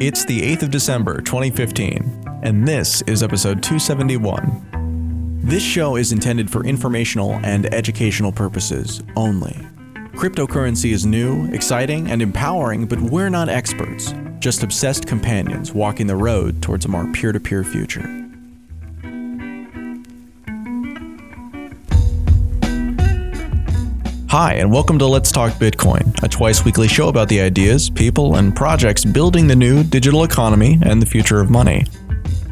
It's the 8th of December, 2015, and this is episode 271. This show is intended for informational and educational purposes only. Cryptocurrency is new, exciting, and empowering, but we're not experts, just obsessed companions walking the road towards a more peer to peer future. Hi, and welcome to Let's Talk Bitcoin, a twice weekly show about the ideas, people, and projects building the new digital economy and the future of money.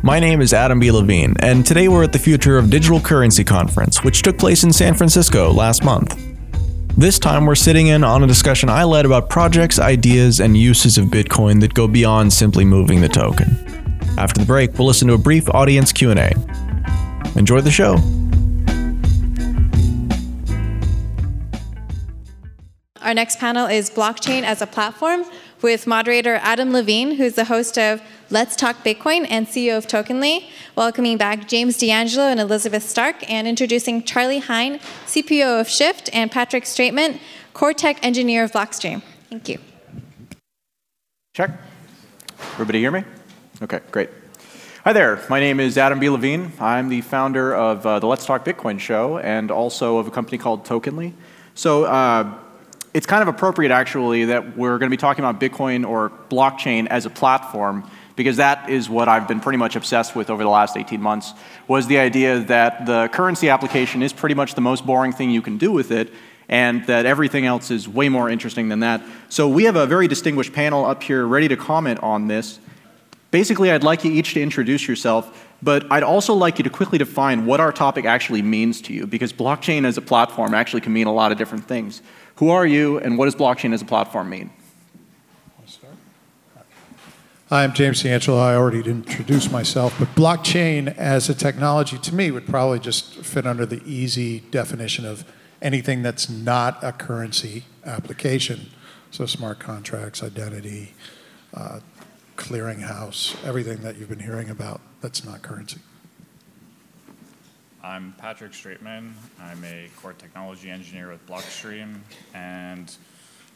My name is Adam B. Levine, and today we're at the Future of Digital Currency Conference, which took place in San Francisco last month. This time we're sitting in on a discussion I led about projects, ideas, and uses of Bitcoin that go beyond simply moving the token. After the break, we'll listen to a brief audience Q&A. Enjoy the show. Our next panel is Blockchain as a Platform with moderator Adam Levine, who's the host of Let's Talk Bitcoin and CEO of Tokenly, welcoming back James D'Angelo and Elizabeth Stark, and introducing Charley Hine, CPO of Shift, and Patrick Strateman, Core Tech Engineer of Blockstream. Thank you. Check. Everybody hear me? Okay, great. Hi there, my name is Adam B. Levine. I'm the founder of uh, the Let's Talk Bitcoin show and also of a company called Tokenly. So, uh, it's kind of appropriate actually that we're going to be talking about Bitcoin or blockchain as a platform because that is what I've been pretty much obsessed with over the last 18 months was the idea that the currency application is pretty much the most boring thing you can do with it and that everything else is way more interesting than that. So we have a very distinguished panel up here ready to comment on this. Basically, I'd like you each to introduce yourself, but I'd also like you to quickly define what our topic actually means to you because blockchain as a platform actually can mean a lot of different things. Who are you, and what does blockchain as a platform mean? Hi, I'm James D'Angelo. I already introduced myself, but blockchain as a technology to me would probably just fit under the easy definition of anything that's not a currency application. So smart contracts, identity, uh, clearinghouse, everything that you've been hearing about that's not currency. I'm Patrick Strateman. I'm a core technology engineer with Blockstream. And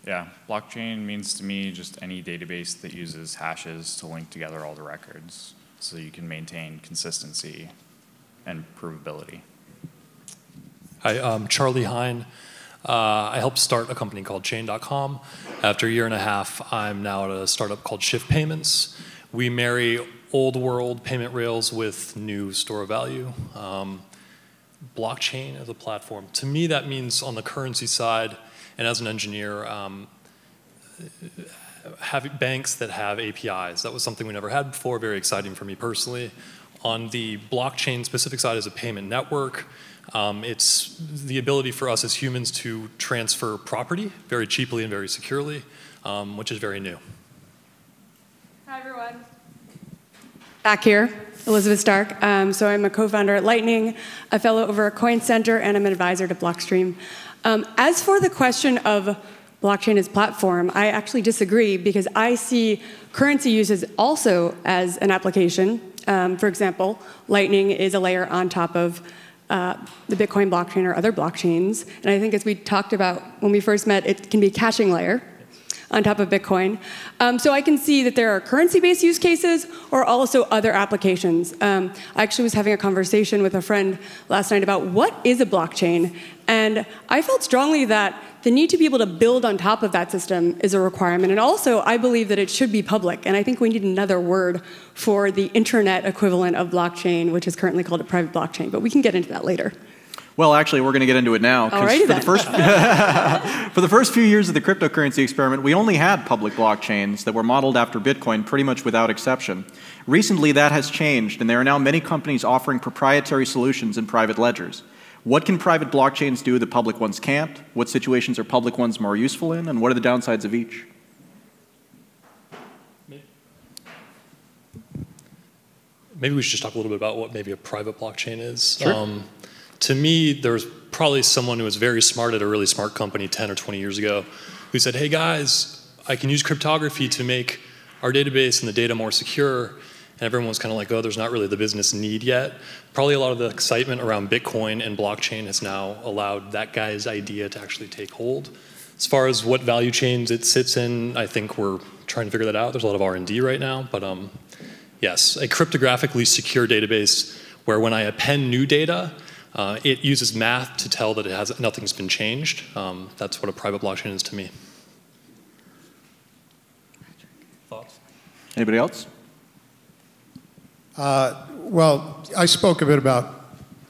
yeah, blockchain means to me just any database that uses hashes to link together all the records so you can maintain consistency and provability. Hi, I'm Charley Hine. Uh, I helped start a company called Chain.com. After a year and a half, I'm now at a startup called Shift Payments. We marry old world payment rails with new store of value. Um, blockchain as a platform. To me, that means on the currency side, and as an engineer, um, having banks that have APIs. That was something we never had before, very exciting for me personally. On the blockchain specific side as a payment network, um, it's the ability for us as humans to transfer property very cheaply and very securely, um, which is very new. Hi, everyone. Back here. Elizabeth Stark. Um, so I'm a co-founder at Lightning, a fellow over at Coin Center, and I'm an advisor to Blockstream. Um, as for the question of blockchain as platform, I actually disagree because I see currency uses also as an application. Um, for example, Lightning is a layer on top of uh, the Bitcoin blockchain or other blockchains. And I think as we talked about when we first met, it can be a caching layer on top of Bitcoin. Um, so I can see that there are currency-based use cases or also other applications. Um, I actually was having a conversation with a friend last night about what is a blockchain, and I felt strongly that the need to be able to build on top of that system is a requirement. And also, I believe that it should be public. And I think we need another word for the internet equivalent of blockchain, which is currently called a private blockchain. But we can get into that later. Well, actually, we're going to get into it now. Alrighty for then. the first for the first few years of the cryptocurrency experiment, we only had public blockchains that were modeled after Bitcoin, pretty much without exception. Recently, that has changed, and there are now many companies offering proprietary solutions in private ledgers. What can private blockchains do that public ones can't? What situations are public ones more useful in? And what are the downsides of each? Maybe we should just talk a little bit about what maybe a private blockchain is. Sure. Um, to me, there's probably someone who was very smart at a really smart company 10 or 20 years ago who said, hey guys, I can use cryptography to make our database and the data more secure. And everyone was kind of like, oh, there's not really the business need yet. Probably a lot of the excitement around Bitcoin and blockchain has now allowed that guy's idea to actually take hold. As far as what value chains it sits in, I think we're trying to figure that out. There's a lot of R&D right now, but um, yes, a cryptographically secure database where when I append new data, uh, it uses math to tell that it has nothing's been changed. Um, that's what a private blockchain is to me. Thoughts? Anybody else? Uh, well, I spoke a bit about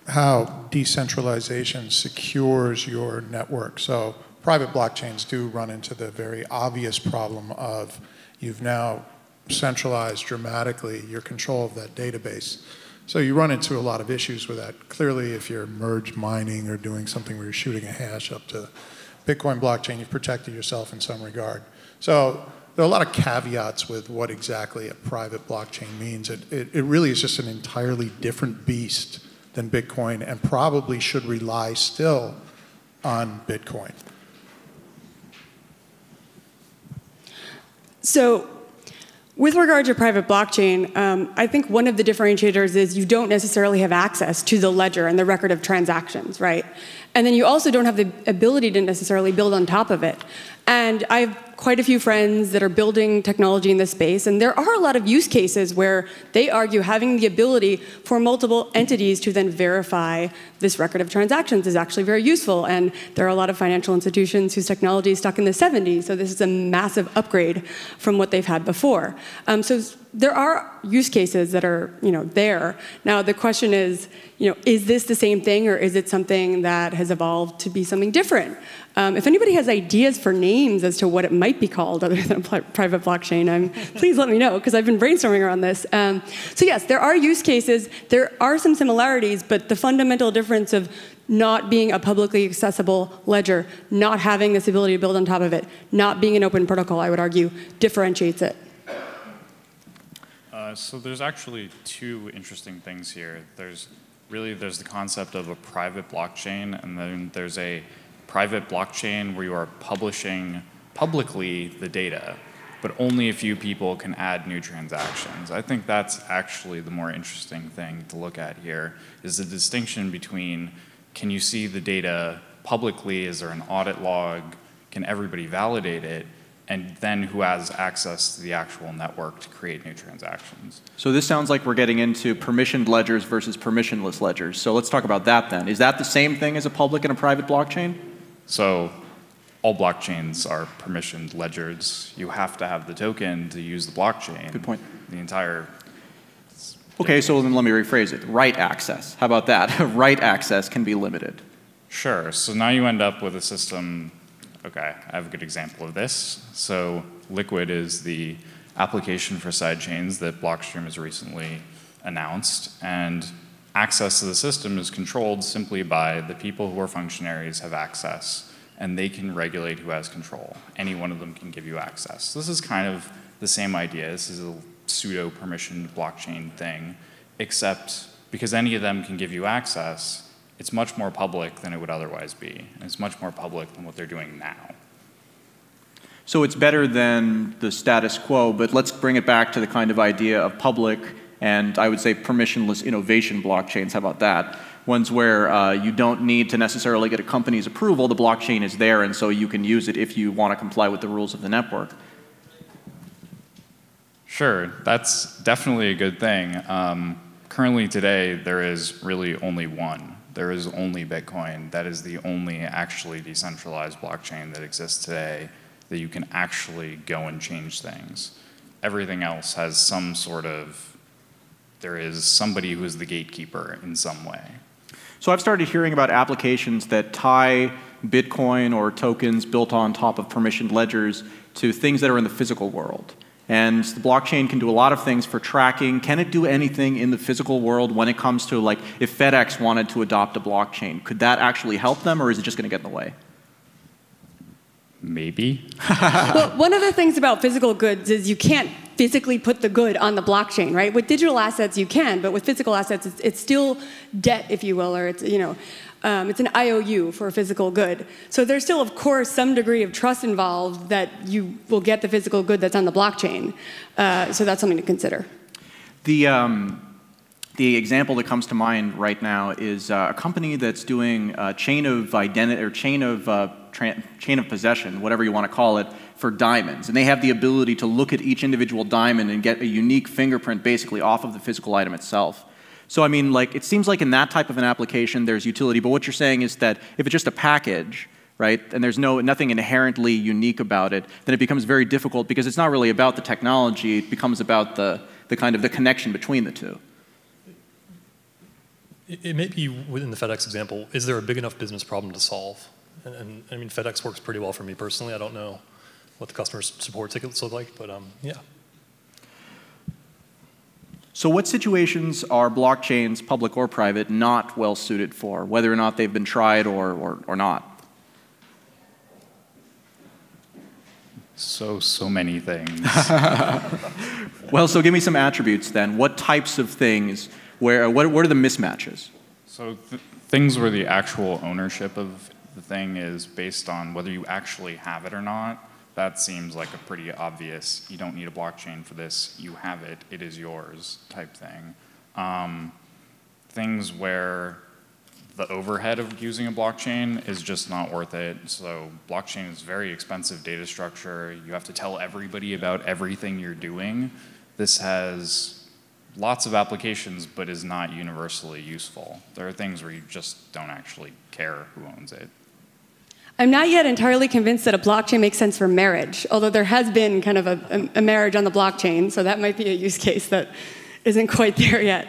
how decentralization secures your network. So private blockchains do run into the very obvious problem of you've now centralized dramatically your control of that database. So you run into a lot of issues with that. Clearly, if you're merge mining or doing something where you're shooting a hash up to Bitcoin blockchain, you've protected yourself in some regard. So there are a lot of caveats with what exactly a private blockchain means. It, it, it really is just an entirely different beast than Bitcoin and probably should rely still on Bitcoin. So with regard to private blockchain, um, I think one of the differentiators is you don't necessarily have access to the ledger and the record of transactions, right? And then you also don't have the ability to necessarily build on top of it. And I have quite a few friends that are building technology in this space, and there are a lot of use cases where they argue having the ability for multiple entities to then verify this record of transactions is actually very useful. And there are a lot of financial institutions whose technology is stuck in the 70s, so this is a massive upgrade from what they've had before. Um, so there are use cases that are you know there. Now the question is, you know, is this the same thing or is it something that has evolved to be something different? Um, if anybody has ideas for names as to what it might be called other than a private blockchain, um, please let me know because I've been brainstorming around this. Um, so yes, there are use cases. There are some similarities, but the fundamental difference of not being a publicly accessible ledger, not having this ability to build on top of it, not being an open protocol, I would argue, differentiates it. Uh, so there's actually two interesting things here. There's really there's the concept of a private blockchain, and then there's a private blockchain where you are publishing publicly the data, but only a few people can add new transactions. I think that's actually the more interesting thing to look at here is the distinction between can you see the data publicly, is there an audit log, can everybody validate it, and then who has access to the actual network to create new transactions. So this sounds like we're getting into permissioned ledgers versus permissionless ledgers. So let's talk about that then. Is that the same thing as a public and a private blockchain? So all blockchains are permissioned ledgers. You have to have the token to use the blockchain. Good point. The entire Okay, so then let me rephrase it. Write access. How about that? write access can be limited. Sure. So now you end up with a system Okay, I have a good example of this. So Liquid is the application for sidechains that Blockstream has recently announced, and access to the system is controlled simply by the people who are functionaries have access, and they can regulate who has control. Any one of them can give you access. This is kind of the same idea. This is a pseudo permissioned blockchain thing, except because any of them can give you access, it's much more public than it would otherwise be. And it's much more public than what they're doing now. So it's better than the status quo, but let's bring it back to the kind of idea of public and I would say permissionless innovation blockchains. How about that? Ones where uh, you don't need to necessarily get a company's approval, the blockchain is there, and so you can use it if you want to comply with the rules of the network. Sure, that's definitely a good thing. Um, currently, today, there is really only one there is only Bitcoin. That is the only actually decentralized blockchain that exists today that you can actually go and change things. Everything else has some sort of, there is somebody who is the gatekeeper in some way. So I've started hearing about applications that tie Bitcoin or tokens built on top of permissioned ledgers to things that are in the physical world. And the blockchain can do a lot of things for tracking. Can it do anything in the physical world when it comes to like if FedEx wanted to adopt a blockchain? Could that actually help them or is it just going to get in the way? Maybe. well, one of the things about physical goods is you can't physically put the good on the blockchain, right? With digital assets, you can, but with physical assets, it's, it's still debt, if you will, or it's, you know, um, it's an IOU for a physical good. So there's still, of course, some degree of trust involved that you will get the physical good that's on the blockchain. Uh, so that's something to consider. The, um, the example that comes to mind right now is uh, a company that's doing a chain of identity or chain of uh, tra- chain of possession, whatever you want to call it, for diamonds. And they have the ability to look at each individual diamond and get a unique fingerprint basically off of the physical item itself. So, I mean, like, it seems like in that type of an application, there's utility. But what you're saying is that if it's just a package, right, and there's no, nothing inherently unique about it, then it becomes very difficult because it's not really about the technology, it becomes about the, the kind of the connection between the two. It may be within the FedEx example, is there a big enough business problem to solve? And, and, I mean, FedEx works pretty well for me personally. I don't know what the customer support tickets look like, but um, yeah. So, what situations are blockchains, public or private, not well suited for, whether or not they've been tried or, or, or not? So, so many things. well, so give me some attributes then. What types of things where, what, what are the mismatches? So th- things where the actual ownership of the thing is based on whether you actually have it or not, that seems like a pretty obvious, you don't need a blockchain for this, you have it, it is yours type thing. Um, things where the overhead of using a blockchain is just not worth it. So blockchain is very expensive data structure. You have to tell everybody about everything you're doing. This has lots of applications, but is not universally useful. There are things where you just don't actually care who owns it. I'm not yet entirely convinced that a blockchain makes sense for marriage, although there has been kind of a, a marriage on the blockchain, so that might be a use case that isn't quite there yet.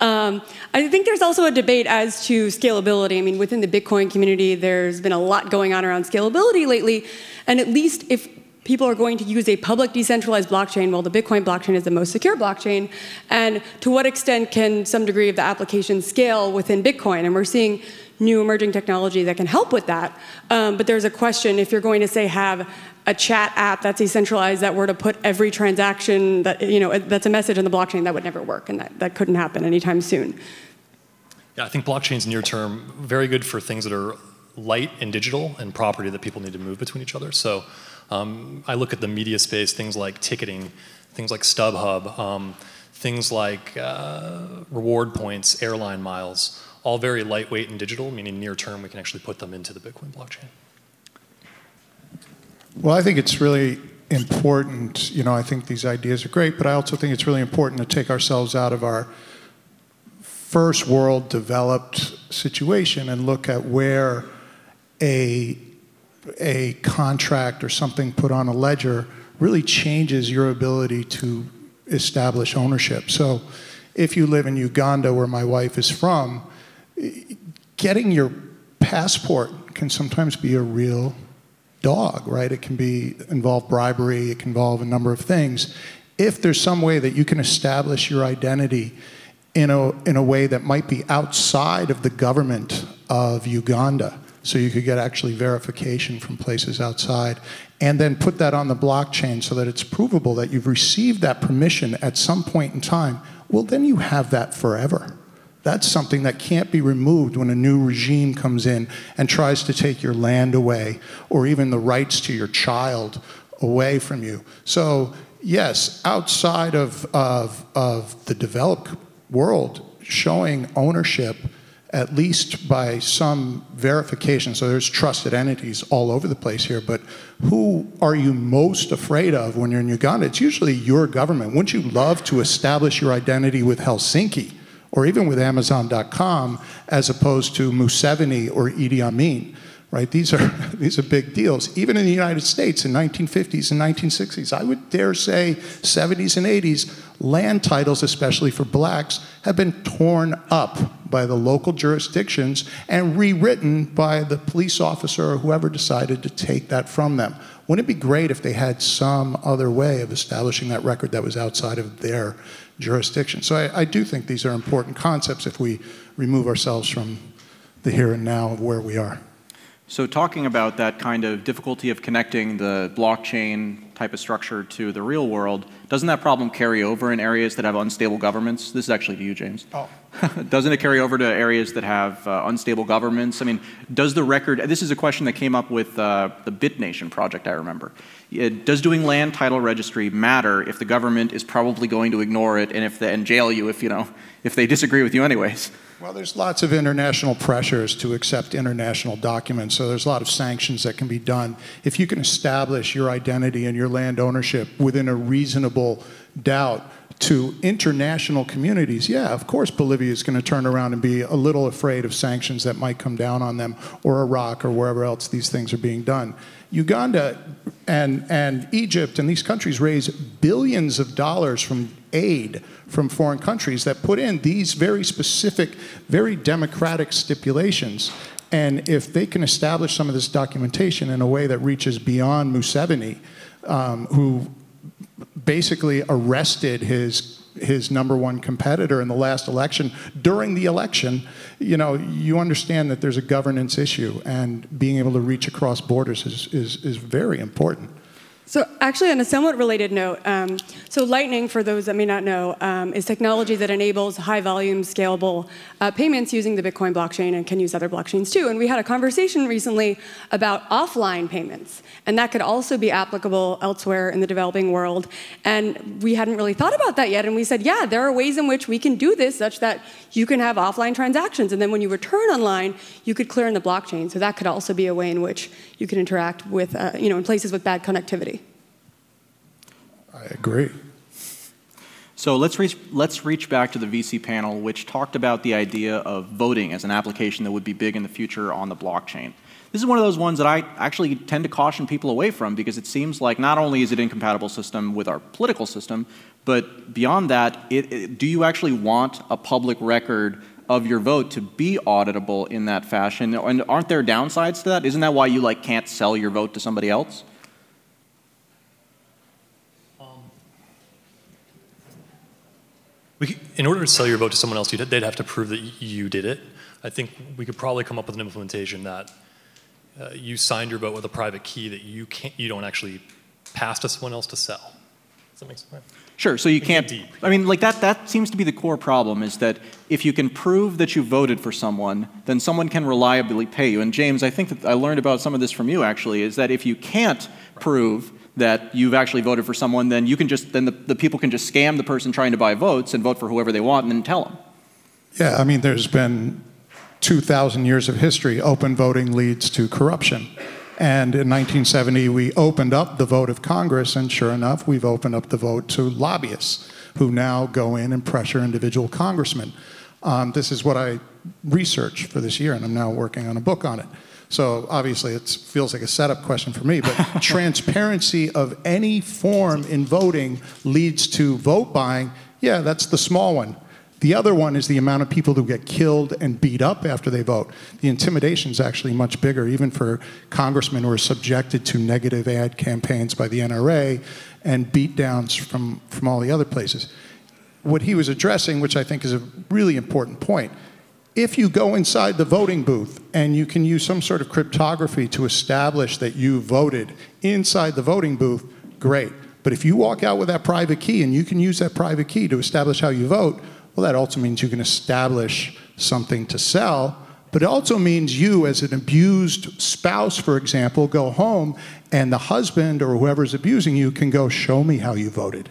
Um, I think there's also a debate as to scalability. I mean, within the Bitcoin community, there's been a lot going on around scalability lately, and at least if people are going to use a public decentralized blockchain, well, the Bitcoin blockchain is the most secure blockchain, and to what extent can some degree of the application scale within Bitcoin? And we're seeing new emerging technology that can help with that. Um, but there's a question if you're going to say have a chat app that's decentralized that were to put every transaction that you know that's a message in the blockchain that would never work and that, that couldn't happen anytime soon. Yeah, I think blockchain's near term very good for things that are light and digital and property that people need to move between each other. So um, I look at the media space, things like ticketing, things like StubHub, um, things like uh, reward points, airline miles, all very lightweight and digital, meaning near term we can actually put them into the Bitcoin blockchain. Well, I think it's really important. You know, I think these ideas are great, but I also think it's really important to take ourselves out of our first world developed situation and look at where a a contract or something put on a ledger really changes your ability to establish ownership. So if you live in Uganda, where my wife is from, getting your passport can sometimes be a real dog, right? It can be involve bribery, it can involve a number of things. If there's some way that you can establish your identity in a, in a way that might be outside of the government of Uganda, so you could get actually verification from places outside and then put that on the blockchain so that it's provable that you've received that permission at some point in time well then you have that forever that's something that can't be removed when a new regime comes in and tries to take your land away or even the rights to your child away from you so yes outside of, of, of the developed world showing ownership at least by some verification. So there's trusted entities all over the place here, but who are you most afraid of when you're in Uganda? It's usually your government. Wouldn't you love to establish your identity with Helsinki or even with Amazon.com as opposed to Museveni or Idi Amin? right? These are, these are big deals. Even in the United States in 1950s and 1960s, I would dare say 70s and 80s, land titles, especially for blacks, have been torn up by the local jurisdictions and rewritten by the police officer or whoever decided to take that from them. Wouldn't it be great if they had some other way of establishing that record that was outside of their jurisdiction? So I, I do think these are important concepts if we remove ourselves from the here and now of where we are. So talking about that kind of difficulty of connecting the blockchain type of structure to the real world, doesn't that problem carry over in areas that have unstable governments? This is actually to you, James. Oh. doesn't it carry over to areas that have uh, unstable governments? I mean, does the record, this is a question that came up with uh, the BitNation project, I remember. It, does doing land title registry matter if the government is probably going to ignore it and, if the, and jail you if, you know, if they disagree with you anyways? Well, there's lots of international pressures to accept international documents, so there's a lot of sanctions that can be done. If you can establish your identity and your land ownership within a reasonable doubt to international communities, yeah, of course Bolivia is going to turn around and be a little afraid of sanctions that might come down on them, or Iraq, or wherever else these things are being done. Uganda and, and Egypt and these countries raise billions of dollars from aid from foreign countries that put in these very specific, very democratic stipulations. And if they can establish some of this documentation in a way that reaches beyond Museveni, um, who basically arrested his his number one competitor in the last election. During the election you know you understand that there's a governance issue and being able to reach across borders is, is, is very important so actually, on a somewhat related note, um, so Lightning, for those that may not know, um, is technology that enables high-volume, scalable uh, payments using the Bitcoin blockchain and can use other blockchains too. And we had a conversation recently about offline payments, and that could also be applicable elsewhere in the developing world. And we hadn't really thought about that yet. And we said, yeah, there are ways in which we can do this such that you can have offline transactions, and then when you return online, you could clear in the blockchain. So that could also be a way in which you can interact with, uh, you know, in places with bad connectivity. I agree. So let's reach, let's reach back to the VC panel, which talked about the idea of voting as an application that would be big in the future on the blockchain. This is one of those ones that I actually tend to caution people away from because it seems like not only is it incompatible system with our political system, but beyond that, it, it, do you actually want a public record of your vote to be auditable in that fashion? And aren't there downsides to that? Isn't that why you like can't sell your vote to somebody else? We, in order to sell your vote to someone else, they'd have to prove that you did it. I think we could probably come up with an implementation that uh, you signed your vote with a private key that you can't, you don't actually pass to someone else to sell. Does that make sense? Sure. So you can't. Deep. I mean, like that. That seems to be the core problem: is that if you can prove that you voted for someone, then someone can reliably pay you. And James, I think that I learned about some of this from you. Actually, is that if you can't right. prove that you've actually voted for someone, then you can just then the, the people can just scam the person trying to buy votes and vote for whoever they want and then tell them. Yeah, I mean, there's been 2,000 years of history. Open voting leads to corruption. And in 1970, we opened up the vote of Congress, and sure enough, we've opened up the vote to lobbyists who now go in and pressure individual congressmen. Um, this is what I researched for this year, and I'm now working on a book on it. So obviously, it feels like a setup question for me, but transparency of any form in voting leads to vote buying. Yeah, that's the small one. The other one is the amount of people who get killed and beat up after they vote. The intimidation is actually much bigger, even for congressmen who are subjected to negative ad campaigns by the NRA and beatdowns from, from all the other places. What he was addressing, which I think is a really important point, if you go inside the voting booth and you can use some sort of cryptography to establish that you voted inside the voting booth, great. But if you walk out with that private key and you can use that private key to establish how you vote, well, that also means you can establish something to sell. But it also means you, as an abused spouse, for example, go home and the husband or whoever's abusing you can go, Show me how you voted,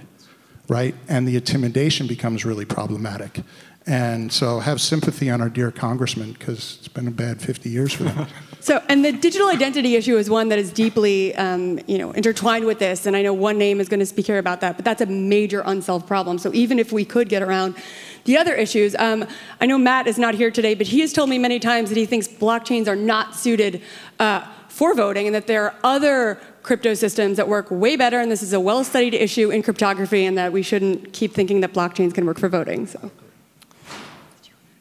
right? And the intimidation becomes really problematic. And so have sympathy on our dear congressman because it's been a bad 50 years for them. so, and the digital identity issue is one that is deeply, um, you know, intertwined with this. And I know one name is going to speak here about that, but that's a major unsolved problem. So even if we could get around the other issues, um, I know Matt is not here today, but he has told me many times that he thinks blockchains are not suited uh, for voting and that there are other crypto systems that work way better. And this is a well-studied issue in cryptography, and that we shouldn't keep thinking that blockchains can work for voting. So.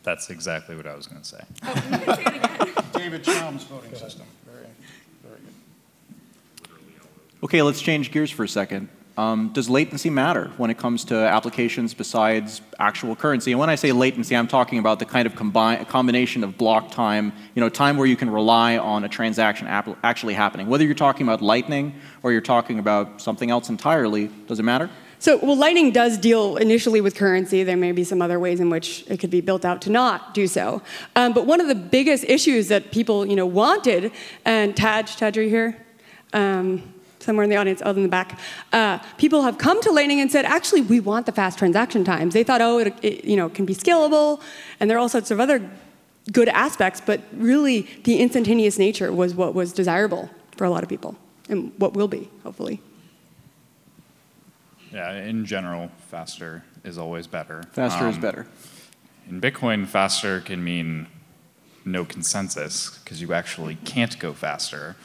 That's exactly what I was going to say. Oh, you can say it again. David Chaum's voting system. Very, very good. Okay, let's change gears for a second. Um, does latency matter when it comes to applications besides actual currency? And when I say latency, I'm talking about the kind of combine, combination of block time, you know, time where you can rely on a transaction actually happening. Whether you're talking about Lightning or you're talking about something else entirely, does it matter? So, well, Lightning does deal initially with currency. There may be some other ways in which it could be built out to not do so. Um, but one of the biggest issues that people, you know, wanted, and Tadge, Tadge, are you here? Um, somewhere in the audience, other in the back, uh, people have come to Lightning and said, actually, we want the fast transaction times. They thought, oh, it, it, you know, can be scalable, and there are all sorts of other good aspects, but really the instantaneous nature was what was desirable for a lot of people, and what will be, hopefully. Yeah, in general, faster is always better. Faster is Um, better. In Bitcoin, faster can mean no consensus because you actually can't go faster.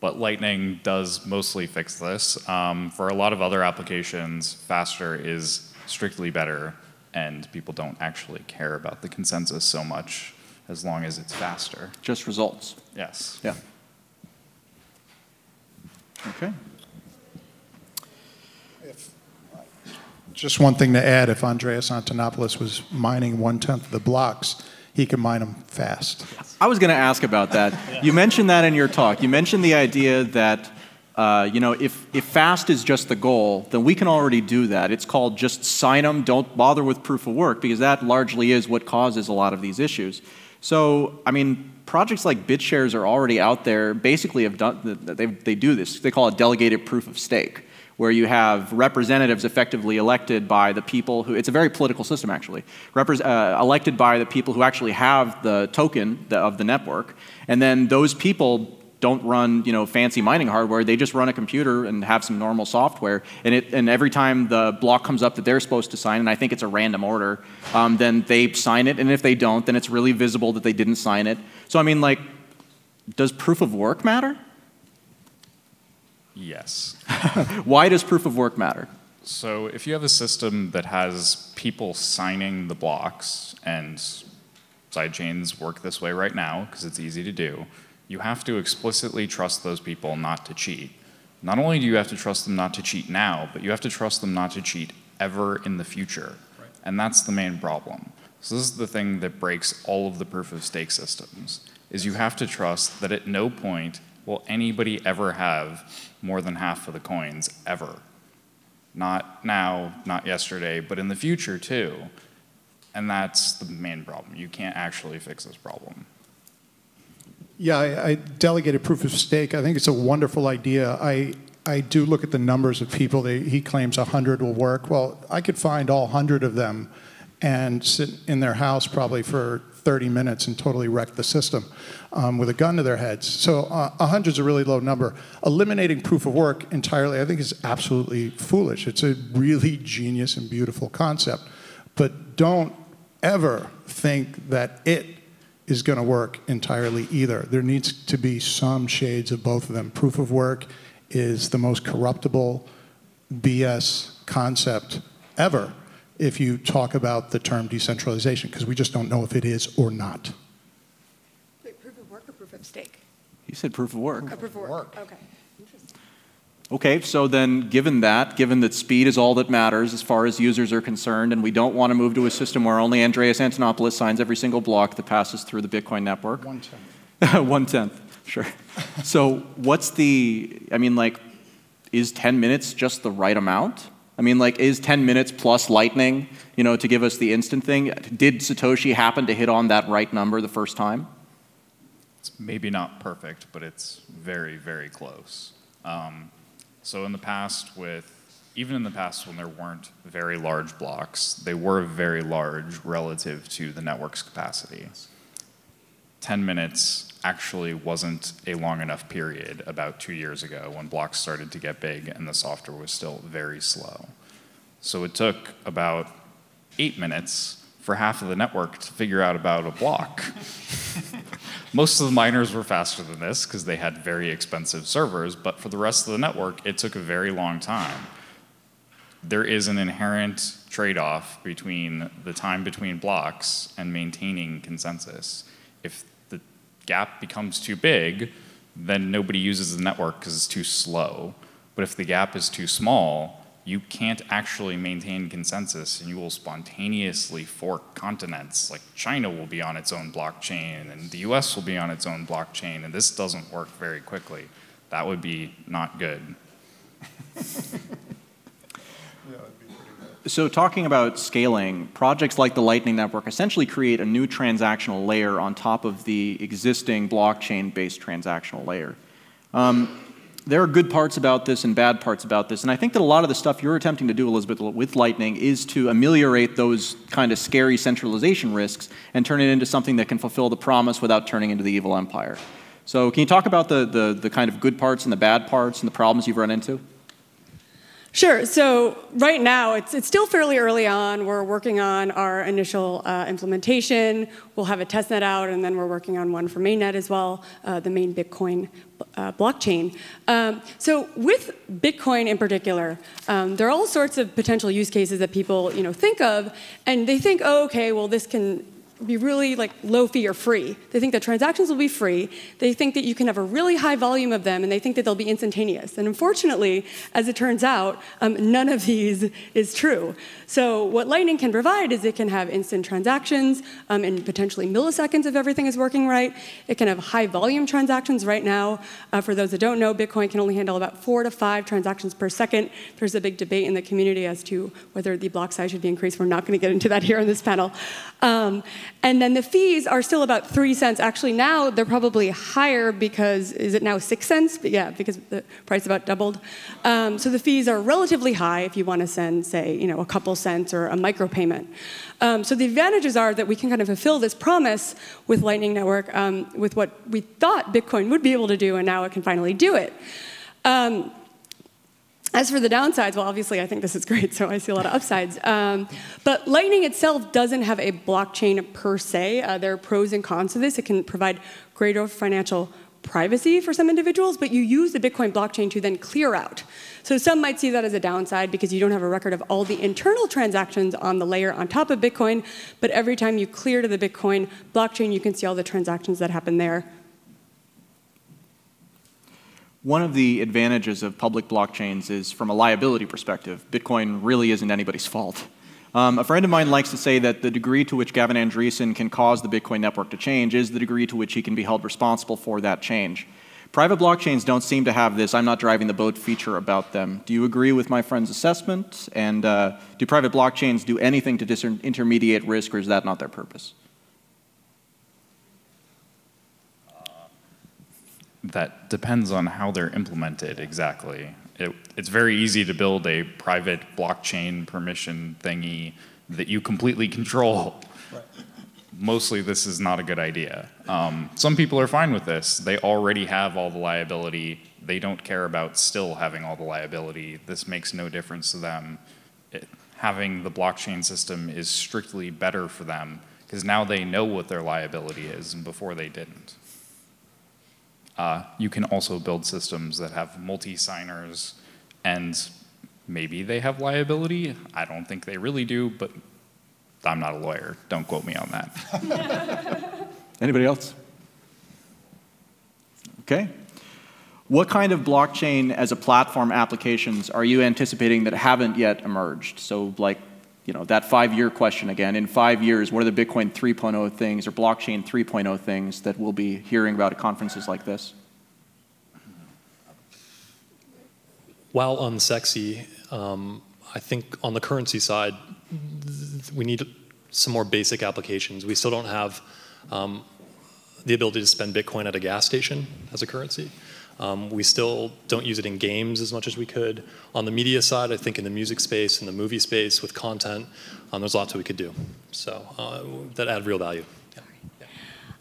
But Lightning does mostly fix this. Um, for a lot of other applications, faster is strictly better, and people don't actually care about the consensus so much as long as it's faster. Just results. Yes. Yeah. Okay. Just one thing to add, if Andreas Antonopoulos was mining one-tenth of the blocks, he could mine them fast. I was going to ask about that. You mentioned that in your talk. You mentioned the idea that, uh, you know, if, if fast is just the goal, then we can already do that. It's called just sign them, don't bother with proof of work, because that largely is what causes a lot of these issues. So, I mean, projects like BitShares are already out there, basically have done, they, they do this. They call it delegated proof of stake where you have representatives effectively elected by the people who, it's a very political system actually, Repres uh, elected by the people who actually have the token of the network. And then those people don't run you know, fancy mining hardware, they just run a computer and have some normal software. And, it, and every time the block comes up that they're supposed to sign, and I think it's a random order, um, then they sign it. And if they don't, then it's really visible that they didn't sign it. So I mean, like, does proof of work matter? Yes. Why does proof of work matter? So if you have a system that has people signing the blocks, and sidechains work this way right now because it's easy to do, you have to explicitly trust those people not to cheat. Not only do you have to trust them not to cheat now, but you have to trust them not to cheat ever in the future. And that's the main problem. So this is the thing that breaks all of the proof of stake systems, is you have to trust that at no point will anybody ever have more than half of the coins ever. Not now, not yesterday, but in the future too. And that's the main problem. You can't actually fix this problem. Yeah, I, I delegated proof of stake. I think it's a wonderful idea. I I do look at the numbers of people. They, he claims 100 will work. Well, I could find all 100 of them and sit in their house probably for 30 minutes and totally wreck the system um, with a gun to their heads. So uh, 100 is a really low number. Eliminating proof of work entirely, I think, is absolutely foolish. It's a really genius and beautiful concept. But don't ever think that it is going to work entirely either. There needs to be some shades of both of them. Proof of work is the most corruptible BS concept ever if you talk about the term decentralization, because we just don't know if it is or not. Wait, proof of work or proof of stake? He said proof of work. Oh, proof of work. Okay. Okay, so then given that, given that speed is all that matters as far as users are concerned, and we don't want to move to a system where only Andreas Antonopoulos signs every single block that passes through the Bitcoin network. One tenth. One tenth, sure. so what's the, I mean, like, is 10 minutes just the right amount? I mean, like, is 10 minutes plus lightning, you know, to give us the instant thing? Did Satoshi happen to hit on that right number the first time? It's maybe not perfect, but it's very, very close. Um, so in the past, with even in the past when there weren't very large blocks, they were very large relative to the network's capacity. 10 minutes actually wasn't a long enough period about two years ago when blocks started to get big and the software was still very slow. So it took about eight minutes for half of the network to figure out about a block. Most of the miners were faster than this because they had very expensive servers, but for the rest of the network, it took a very long time. There is an inherent trade off between the time between blocks and maintaining consensus. If gap becomes too big, then nobody uses the network because it's too slow. But if the gap is too small, you can't actually maintain consensus and you will spontaneously fork continents. Like China will be on its own blockchain and the US will be on its own blockchain, and this doesn't work very quickly. That would be not good. So talking about scaling, projects like the Lightning Network essentially create a new transactional layer on top of the existing blockchain-based transactional layer. Um, there are good parts about this and bad parts about this, and I think that a lot of the stuff you're attempting to do, Elizabeth, with Lightning is to ameliorate those kind of scary centralization risks and turn it into something that can fulfill the promise without turning into the evil empire. So can you talk about the, the, the kind of good parts and the bad parts and the problems you've run into? Sure. So right now, it's, it's still fairly early on. We're working on our initial uh, implementation. We'll have a testnet out, and then we're working on one for mainnet as well, uh, the main Bitcoin uh, blockchain. Um, so with Bitcoin in particular, um, there are all sorts of potential use cases that people you know think of, and they think, oh, okay, well this can be really like low fee or free. They think that transactions will be free. They think that you can have a really high volume of them, and they think that they'll be instantaneous. And unfortunately, as it turns out, um, none of these is true. So what Lightning can provide is it can have instant transactions um, in potentially milliseconds if everything is working right. It can have high volume transactions right now. Uh, for those that don't know, Bitcoin can only handle about four to five transactions per second. There's a big debate in the community as to whether the block size should be increased. We're not going to get into that here on this panel. Um, and then the fees are still about three cents. Actually, now they're probably higher because, is it now six cents? But yeah, because the price about doubled. Um, so the fees are relatively high if you want to send, say, you know, a couple cents or a micropayment. Um, so the advantages are that we can kind of fulfill this promise with Lightning Network um, with what we thought Bitcoin would be able to do, and now it can finally do it. Um, as for the downsides, well, obviously, I think this is great, so I see a lot of upsides. Um, but Lightning itself doesn't have a blockchain per se. Uh, there are pros and cons to this. It can provide greater financial privacy for some individuals, but you use the Bitcoin blockchain to then clear out. So some might see that as a downside because you don't have a record of all the internal transactions on the layer on top of Bitcoin, but every time you clear to the Bitcoin blockchain, you can see all the transactions that happen there one of the advantages of public blockchains is from a liability perspective. Bitcoin really isn't anybody's fault. Um, a friend of mine likes to say that the degree to which Gavin Andresen can cause the Bitcoin network to change is the degree to which he can be held responsible for that change. Private blockchains don't seem to have this I'm not driving the boat feature about them. Do you agree with my friend's assessment? And uh, do private blockchains do anything to disintermediate risk, or is that not their purpose? That depends on how they're implemented exactly. It, it's very easy to build a private blockchain permission thingy that you completely control. Right. Mostly, this is not a good idea. Um, some people are fine with this. They already have all the liability. They don't care about still having all the liability. This makes no difference to them. It, having the blockchain system is strictly better for them because now they know what their liability is, and before they didn't. Uh, you can also build systems that have multi-signers and maybe they have liability. I don't think they really do, but I'm not a lawyer. Don't quote me on that. Anybody else? Okay. What kind of blockchain as a platform applications are you anticipating that haven't yet emerged? So like, you know, that five-year question again. In five years, what are the Bitcoin 3.0 things or blockchain 3.0 things that we'll be hearing about at conferences like this? while unsexy, um, I think on the currency side, we need some more basic applications. We still don't have um, the ability to spend Bitcoin at a gas station as a currency. Um, we still don't use it in games as much as we could. On the media side, I think in the music space, in the movie space with content, um, there's lots that we could do. So uh, that add real value.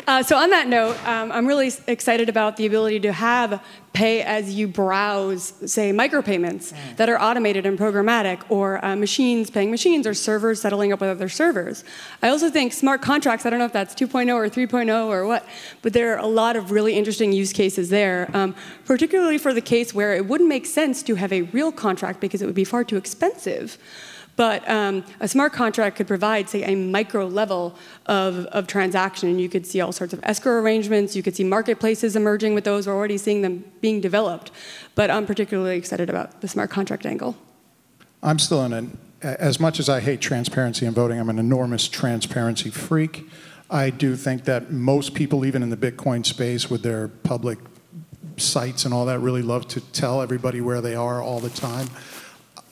Uh, so on that note, um, I'm really excited about the ability to have pay as you browse, say, micropayments mm. that are automated and programmatic, or uh, machines paying machines, or servers settling up with other servers. I also think smart contracts, I don't know if that's 2.0 or 3.0 or what, but there are a lot of really interesting use cases there, um, particularly for the case where it wouldn't make sense to have a real contract because it would be far too expensive. But um, a smart contract could provide, say, a micro level of, of transaction. And you could see all sorts of escrow arrangements. You could see marketplaces emerging with those. We're already seeing them being developed. But I'm particularly excited about the smart contract angle. I'm still in an, as much as I hate transparency in voting, I'm an enormous transparency freak. I do think that most people, even in the Bitcoin space with their public sites and all that, really love to tell everybody where they are all the time.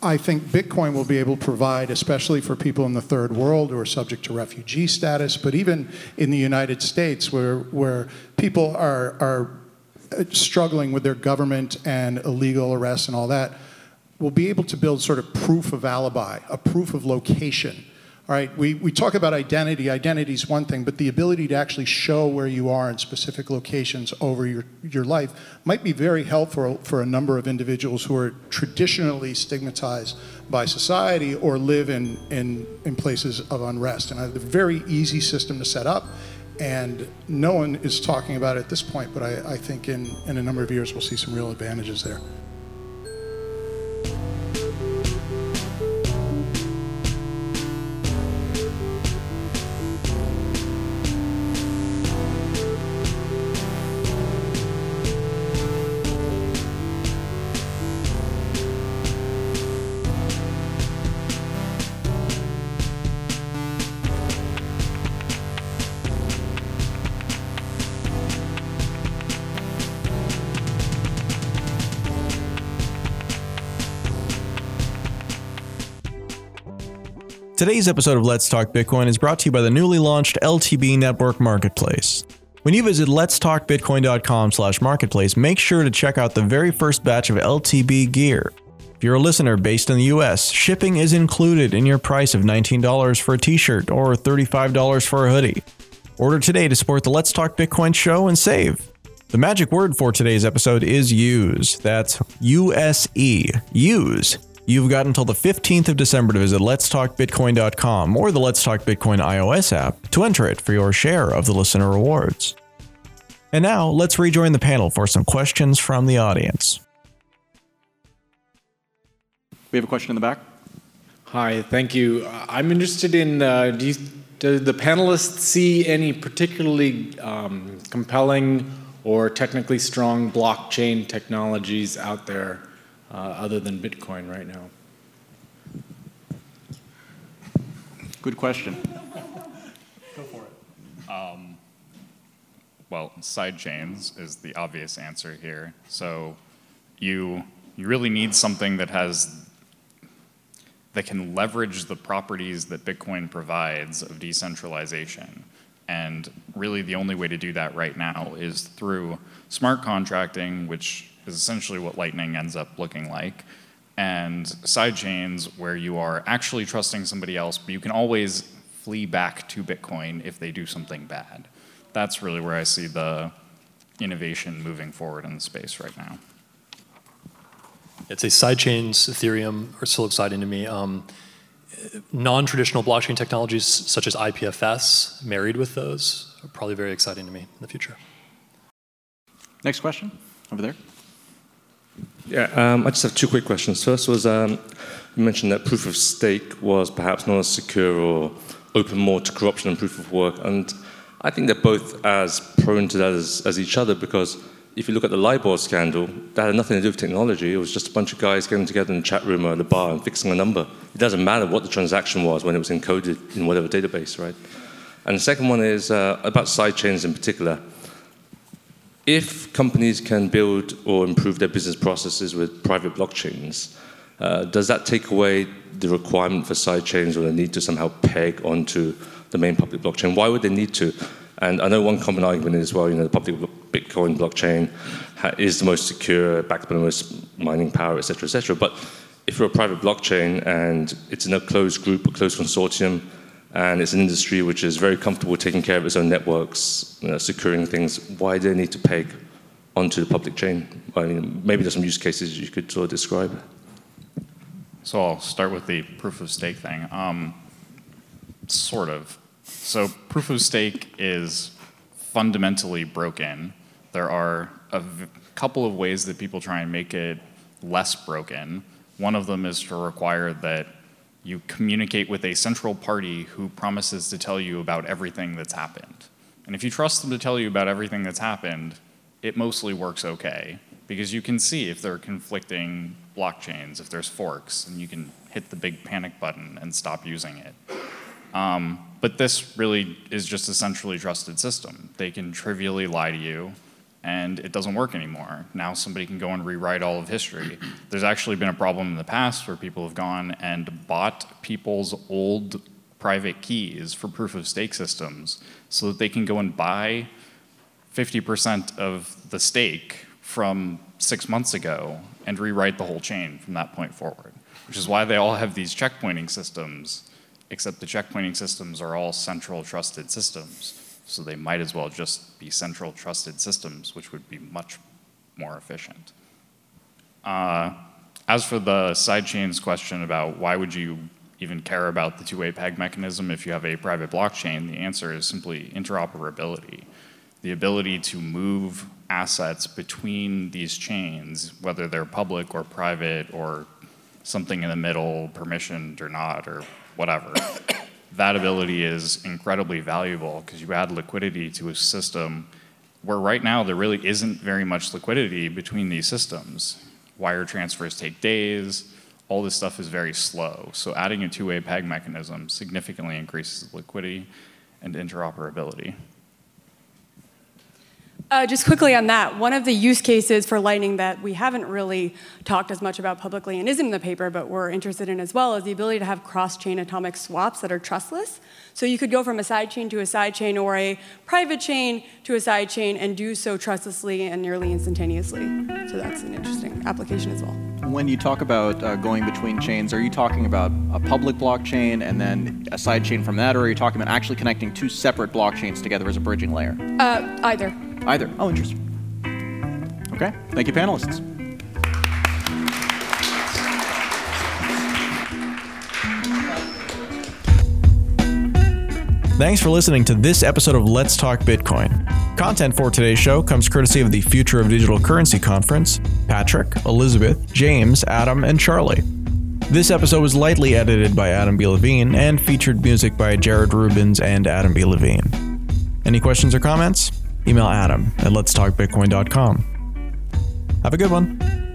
I think Bitcoin will be able to provide, especially for people in the third world who are subject to refugee status, but even in the United States where, where people are, are uh, struggling with their government and illegal arrests and all that, will be able to build sort of proof of alibi, a proof of location all right, we, we talk about identity. Identity is one thing, but the ability to actually show where you are in specific locations over your, your life might be very helpful for a number of individuals who are traditionally stigmatized by society or live in, in, in places of unrest. And it's a very easy system to set up. And no one is talking about it at this point, but I, I think in, in a number of years we'll see some real advantages there. Today's episode of Let's Talk Bitcoin is brought to you by the newly launched LTB Network Marketplace. When you visit letstalkbitcoin.com/marketplace, make sure to check out the very first batch of LTB gear. If you're a listener based in the US, shipping is included in your price of $19 for a t-shirt or $35 for a hoodie. Order today to support the Let's Talk Bitcoin show and save. The magic word for today's episode is use. That's U S E. Use. You've got until the 15th of December to visit letstalkbitcoin.com or the Let's Talk Bitcoin iOS app to enter it for your share of the listener rewards. And now, let's rejoin the panel for some questions from the audience. We have a question in the back. Hi, thank you. I'm interested in uh, do, you, do, the panelists see any particularly um, compelling or technically strong blockchain technologies out there uh, other than Bitcoin right now? Good question. Go for it. Um, well, sidechains is the obvious answer here. So you you really need something that has that can leverage the properties that Bitcoin provides of decentralization. And really the only way to do that right now is through smart contracting, which is essentially what Lightning ends up looking like. And sidechains where you are actually trusting somebody else, but you can always flee back to Bitcoin if they do something bad. That's really where I see the innovation moving forward in the space right now. It's a sidechains, Ethereum, are still exciting to me. Um, non-traditional blockchain technologies such as IPFS, married with those, are probably very exciting to me in the future. Next question, over there. Yeah, um, I just have two quick questions. First was um, you mentioned that proof of stake was perhaps not as secure or open more to corruption than proof of work, and I think they're both as prone to that as, as each other because if you look at the LIBOR scandal, that had nothing to do with technology. It was just a bunch of guys getting together in a chat room or at a bar and fixing a number. It doesn't matter what the transaction was when it was encoded in whatever database, right? And the second one is uh, about sidechains in particular if companies can build or improve their business processes with private blockchains, uh, does that take away the requirement for sidechains or the need to somehow peg onto the main public blockchain? Why would they need to? And I know one common argument is, well, you know, the public Bitcoin blockchain is the most secure, backed by the most mining power, et cetera, et cetera. But if you're a private blockchain and it's in a closed group, a closed consortium, and it's an industry which is very comfortable taking care of its own networks, you know, securing things. Why do they need to peg onto the public chain? I mean, maybe there's some use cases you could sort of describe. So I'll start with the proof of stake thing. Um, sort of. So proof of stake is fundamentally broken. There are a couple of ways that people try and make it less broken. One of them is to require that you communicate with a central party who promises to tell you about everything that's happened. And if you trust them to tell you about everything that's happened, it mostly works okay because you can see if there are conflicting blockchains, if there's forks, and you can hit the big panic button and stop using it. Um, but this really is just a centrally trusted system. They can trivially lie to you. And it doesn't work anymore. Now somebody can go and rewrite all of history. There's actually been a problem in the past where people have gone and bought people's old private keys for proof of stake systems so that they can go and buy 50% of the stake from six months ago and rewrite the whole chain from that point forward, which is why they all have these checkpointing systems, except the checkpointing systems are all central trusted systems. So they might as well just be central trusted systems, which would be much more efficient. Uh, as for the sidechains question about why would you even care about the two-way peg mechanism if you have a private blockchain, the answer is simply interoperability. The ability to move assets between these chains, whether they're public or private or something in the middle, permissioned or not, or whatever that ability is incredibly valuable because you add liquidity to a system where right now there really isn't very much liquidity between these systems. Wire transfers take days, all this stuff is very slow. So adding a two-way peg mechanism significantly increases liquidity and interoperability. Uh, just quickly on that, one of the use cases for Lightning that we haven't really talked as much about publicly and isn't in the paper, but we're interested in as well, is the ability to have cross-chain atomic swaps that are trustless. So you could go from a sidechain to a sidechain or a private chain to a sidechain and do so trustlessly and nearly instantaneously. So that's an interesting application as well. When you talk about uh, going between chains, are you talking about a public blockchain and then a sidechain from that, or are you talking about actually connecting two separate blockchains together as a bridging layer? Uh, either. Either. Oh, interesting. Okay. Thank you, panelists. Thanks for listening to this episode of Let's Talk Bitcoin. Content for today's show comes courtesy of the Future of Digital Currency Conference, Patrick, Elizabeth, James, Adam, and Charley. This episode was lightly edited by Adam B. Levine and featured music by Jared Rubens and Adam B. Levine. Any questions or comments? Email Adam at letstalkbitcoin.com. Have a good one.